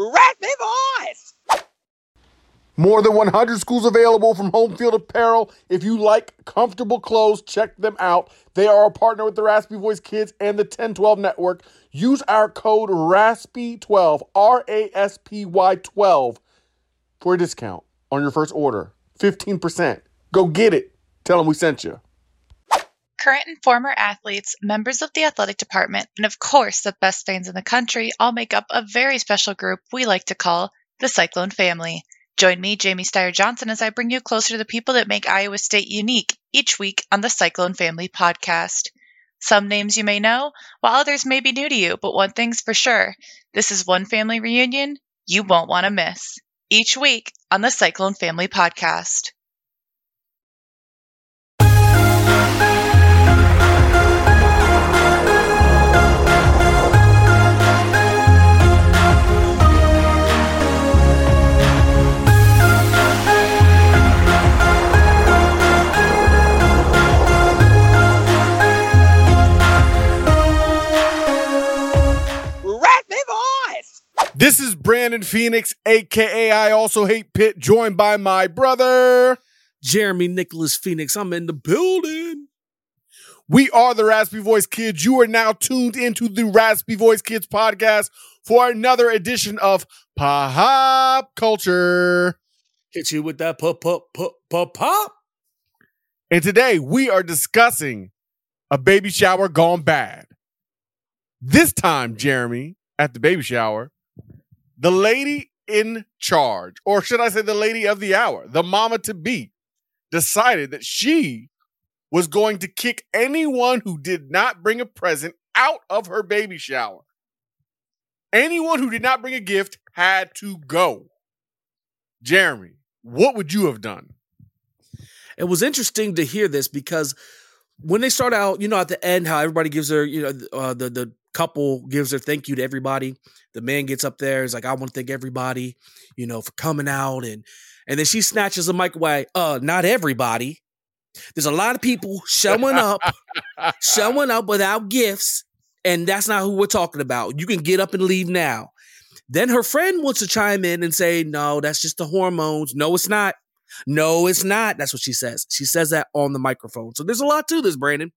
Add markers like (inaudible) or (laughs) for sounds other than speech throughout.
Raspy Voice! More than 100 schools available from Home Field Apparel. If you like comfortable clothes, check them out. They are a partner with the Raspy Voice Kids and the 1012 Network. Use our code RASPY12, R A S P Y 12, for a discount on your first order. 15%. Go get it. Tell them we sent you. Current and former athletes, members of the athletic department, and of course the best fans in the country all make up a very special group we like to call the Cyclone family. Join me, Jamie Steyer Johnson, as I bring you closer to the people that make Iowa State unique each week on the Cyclone Family podcast. Some names you may know, while others may be new to you, but one thing's for sure this is one family reunion you won't want to miss. Each week on the Cyclone Family podcast. Brandon Phoenix, aka I also hate Pitt, joined by my brother Jeremy Nicholas Phoenix. I'm in the building. We are the Raspy Voice Kids. You are now tuned into the Raspy Voice Kids podcast for another edition of Pop Culture. Hit you with that pop pop pop pop pop. And today we are discussing a baby shower gone bad. This time, Jeremy, at the baby shower, the lady in charge, or should I say the lady of the hour, the mama to be, decided that she was going to kick anyone who did not bring a present out of her baby shower. Anyone who did not bring a gift had to go. Jeremy, what would you have done? It was interesting to hear this because when they start out, you know, at the end, how everybody gives their, you know, uh, the the couple gives their thank you to everybody. The man gets up there, is like, I want to thank everybody, you know, for coming out, and and then she snatches the mic away. Uh, not everybody. There's a lot of people showing up, (laughs) showing up without gifts, and that's not who we're talking about. You can get up and leave now. Then her friend wants to chime in and say, No, that's just the hormones. No, it's not. No, it's not. That's what she says. She says that on the microphone. So there's a lot to this, Brandon.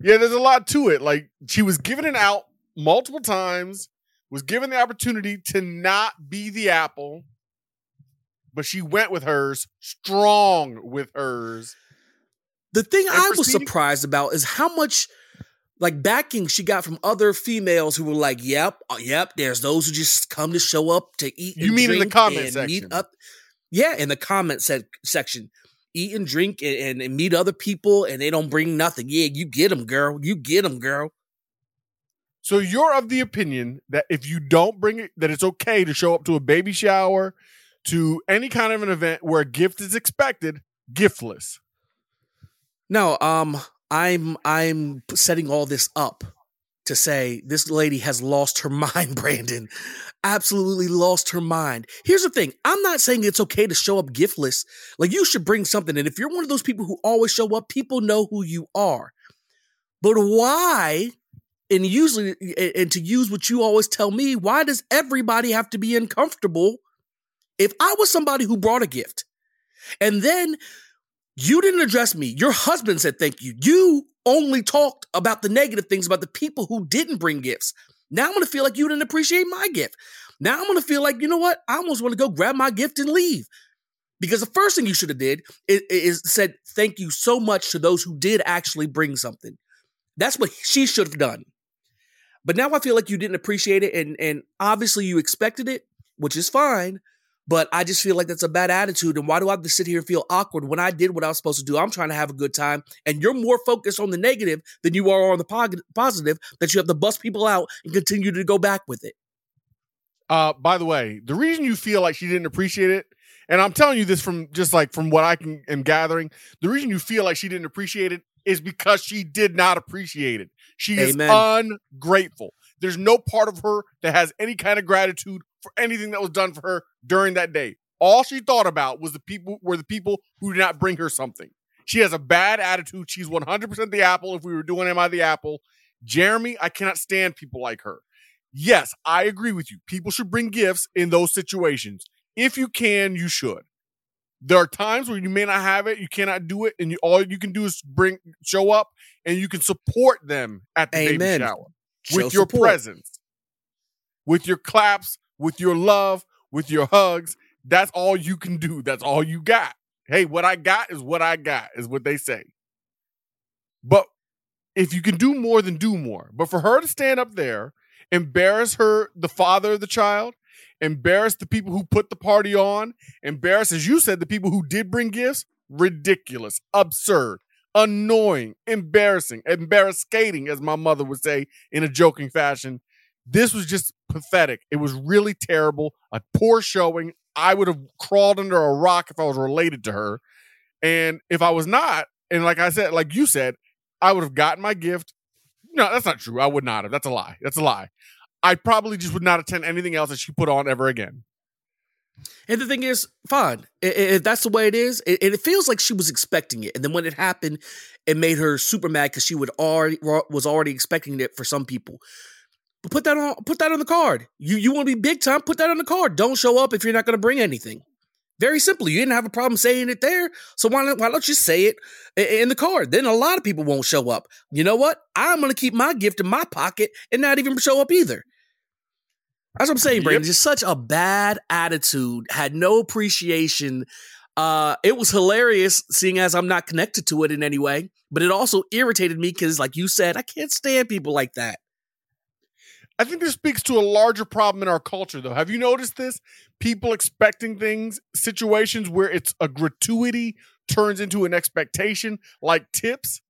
Yeah, there's a lot to it. Like she was given it out multiple times, was given the opportunity to not be the apple, but she went with hers, strong with hers. The thing And I was surprised about is how much like backing she got from other females who were like, "Yep, uh, yep." There's those who just come to show up to eat. You mean in the comment section? Up, yeah, in the comment sec- section, eat and drink and, and, and meet other people, and they don't bring nothing. Yeah, you get them, girl. You get them, girl. So you're of the opinion that if you don't bring it, that it's okay to show up to a baby shower, to any kind of an event where a gift is expected, giftless. No, um, I'm I'm setting all this up to say this lady has lost her (laughs) mind, Brandon. Absolutely lost her mind. Here's the thing I'm not saying it's okay to show up giftless. Like, you should bring something. And if you're one of those people who always show up, people know who you are. But why? And usually, and to use what you always tell me, why does everybody have to be uncomfortable? If I was somebody who brought a gift and then you didn't address me, your husband said thank you. You only talked about the negative things about the people who didn't bring gifts. Now I'm gonna feel like you didn't appreciate my gift. Now I'm gonna feel like, you know what? I almost want to go grab my gift and leave. Because the first thing you should have did is, is, said thank you so much to those who did actually bring something. That's what she should have done. But now I feel like you didn't appreciate it, and and obviously you expected it, which is fine. But I just feel like that's a bad attitude. And why do I have to sit here and feel awkward when I did what I was supposed to do? I'm trying to have a good time. And you're more focused on the negative than you are on the positive that you have to bust people out and continue to go back with it. Uh, by the way, the reason you feel like she didn't appreciate it, and I'm telling you this from just like from what I can am gathering, the reason you feel like she didn't appreciate it is because she did not appreciate it. She Amen. is ungrateful. There's no part of her that has any kind of gratitude for anything that was done for her during that day. All she thought about was the people were the people who did not bring her something. She has a bad attitude. She's 100% the apple. If we were doing Am I the Apple? Jeremy, I cannot stand people like her. Yes, I agree with you. People should bring gifts in those situations. If you can, you should. There are times where you may not have it, you cannot do it, and you, all you can do is bring show up and you can support them at the Amen. baby shower Show with your support. presence, with your claps, with your love, with your hugs. That's all you can do. That's all you got. Hey, what I got is what I got, is what they say. But if you can do more, then do more. But for her to stand up there, embarrass her, the father of the child, embarrass the people who put the party on, embarrass, as you said, the people who did bring gifts, ridiculous, absurd, annoying, embarrassing, embarrassing, as my mother would say in a joking fashion. This was just pathetic. It was really terrible. A poor showing. I would have crawled under a rock if I was related to her. And if I was not, and like I said, like you said, I would have gotten my gift. No, that's not true. I would not have. That's a lie. That's a lie. I probably just would not attend anything else that she put on ever again. And the thing is, fine. If that's the way it is, it, it feels like she was expecting it. And then when it happened, it made her super mad because she would already was already expecting it for some people. But put that on put that on the card. You you want to be big time? Put that on the card. Don't show up if you're not going to bring anything. Very simply, you didn't have a problem saying it there, so why not, why don't you say it in the card? Then a lot of people won't show up. You know what? I'm going to keep my gift in my pocket and not even show up either. That's what I'm saying, Brandon. Yep. Just such a bad attitude, had no appreciation. Uh, it was hilarious seeing as I'm not connected to it in any way, but it also irritated me because, like you said, I can't stand people like that. I think this speaks to a larger problem in our culture, though. Have you noticed this? People expecting things, situations where it's a gratuity turns into an expectation, like tips.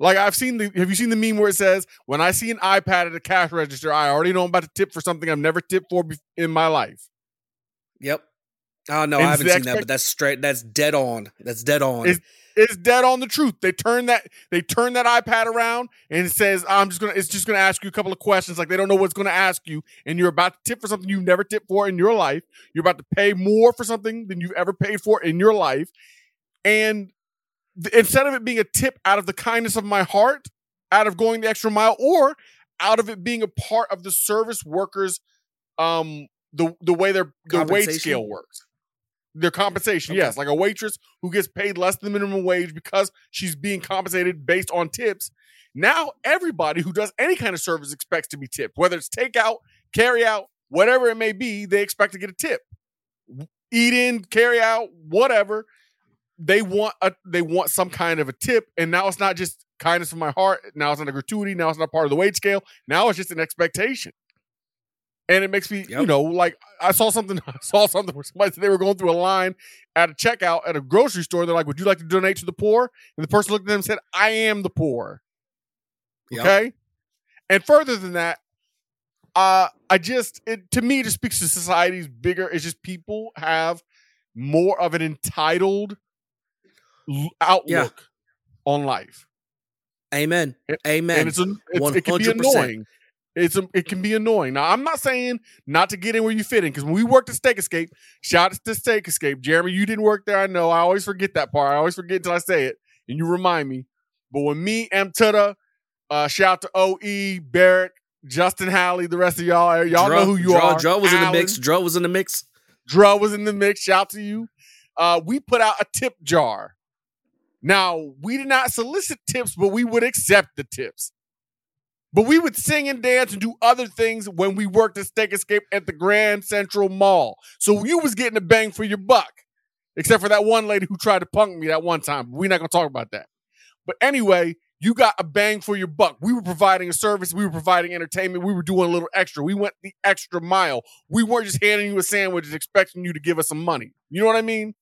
Like I've seen the have you seen the meme where it says, when I see an iPad at a cash register, I already know I'm about to tip for something I've never tipped for in my life. Yep. Oh no, and I haven't seen expect- that, but that's straight that's dead on. That's dead on. It's dead on the truth. They turn that they turn that iPad around and it says, "I'm just gonna." It's just gonna ask you a couple of questions. Like they don't know what's gonna ask you, and you're about to tip for something you've never tipped for in your life. You're about to pay more for something than you've ever paid for in your life, and th- instead of it being a tip out of the kindness of my heart, out of going the extra mile, or out of it being a part of the service workers, um, the the way their the wage scale works their compensation. Okay. Yes, like a waitress who gets paid less than minimum wage because she's being compensated based on tips. Now everybody who does any kind of service expects to be tipped, whether it's takeout, carry out, whatever it may be, they expect to get a tip. Eat in, carry out, whatever. They want a they want some kind of a tip, and now it's not just kindness from my heart. Now it's not a gratuity. Now it's not part of the wage scale. Now it's just an expectation and it makes me, yep. you know, like I saw something, (laughs) I saw something where somebody said they were going through a line at a checkout at a grocery store. They're like, "Would you like to donate to the poor?" And the person looked at them and said, "I am the poor." Yep. Okay, and further than that, uh, I just it to me it just speaks to society's bigger. It's just people have more of an entitled outlook yeah. on life. Amen. Amen. And it's, a, it's it can be annoying. It's a, it can be annoying. Now, I'm not saying not to get in where you fit in because when we worked at Steak Escape, shout out to Steak Escape. Jeremy, you didn't work there. I know. I always forget that part. I always forget until I say it, and you remind me. But when me, M. Tutta, uh, shout out to OE, Barrett, Justin Halley, the rest of y'all, y'all Dro- know who you Dro- are. Dro was in the mix. Dro was in the mix. Dro was in the mix. Shout to you. Uh, we put out a tip jar. Now, we did not solicit tips, but we would accept the tips. But we would sing and dance and do other things when we worked at Steak Escape at the Grand Central Mall. So you was getting a bang for your buck. Except for that one lady who tried to punk me that one time. We're not gonna talk about that. But anyway, you got a bang for your buck. We were providing a service, we were providing entertainment, we were doing a little extra. We went the extra mile. We weren't just handing you a sandwich and expecting you to give us some money. You know what I mean?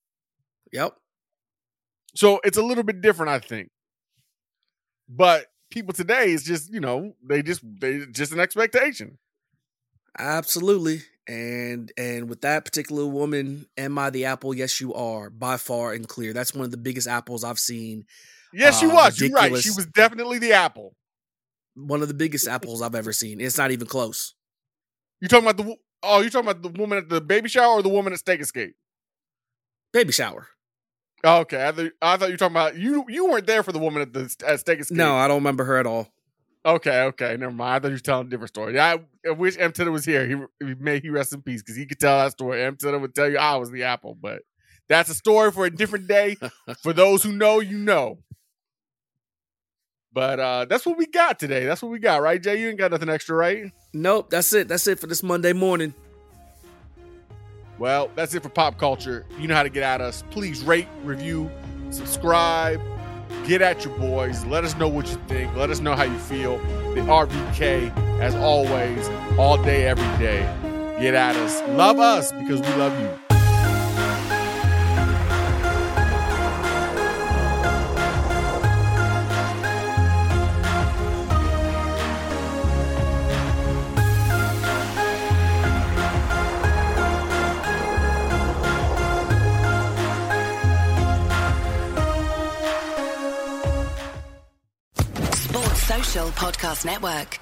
Yep. So it's a little bit different, I think. But people today is just, you know, they just they just an expectation. Absolutely. And and with that particular woman, am I the apple? Yes, you are, by far and clear. That's one of the biggest apples I've seen. Yes, she Uh, was. You're right. She was definitely the apple. One of the biggest apples I've ever seen. It's not even close. You talking about the oh, you talking about the woman at the baby shower or the woman at Steak Escape? Baby shower. Oh, okay, I thought, I thought you were talking about you. You weren't there for the woman at the at Steak Escape. No, I don't remember her at all. Okay, okay, never mind. I thought you were telling a different story. I, I wish M. Titter was here. He, he may he rest in peace because he could tell that story. M. Titter would tell you I was the apple, but that's a story for a different day. (laughs) for those who know, you know. But uh that's what we got today. That's what we got, right, Jay? You ain't got nothing extra, right? Nope, that's it. That's it for this Monday morning. Well, that's it for pop culture. You know how to get at us. Please rate, review, subscribe, get at your boys. Let us know what you think. Let us know how you feel. The RVK, as always, all day, every day. Get at us. Love us because we love you. Podcast Network.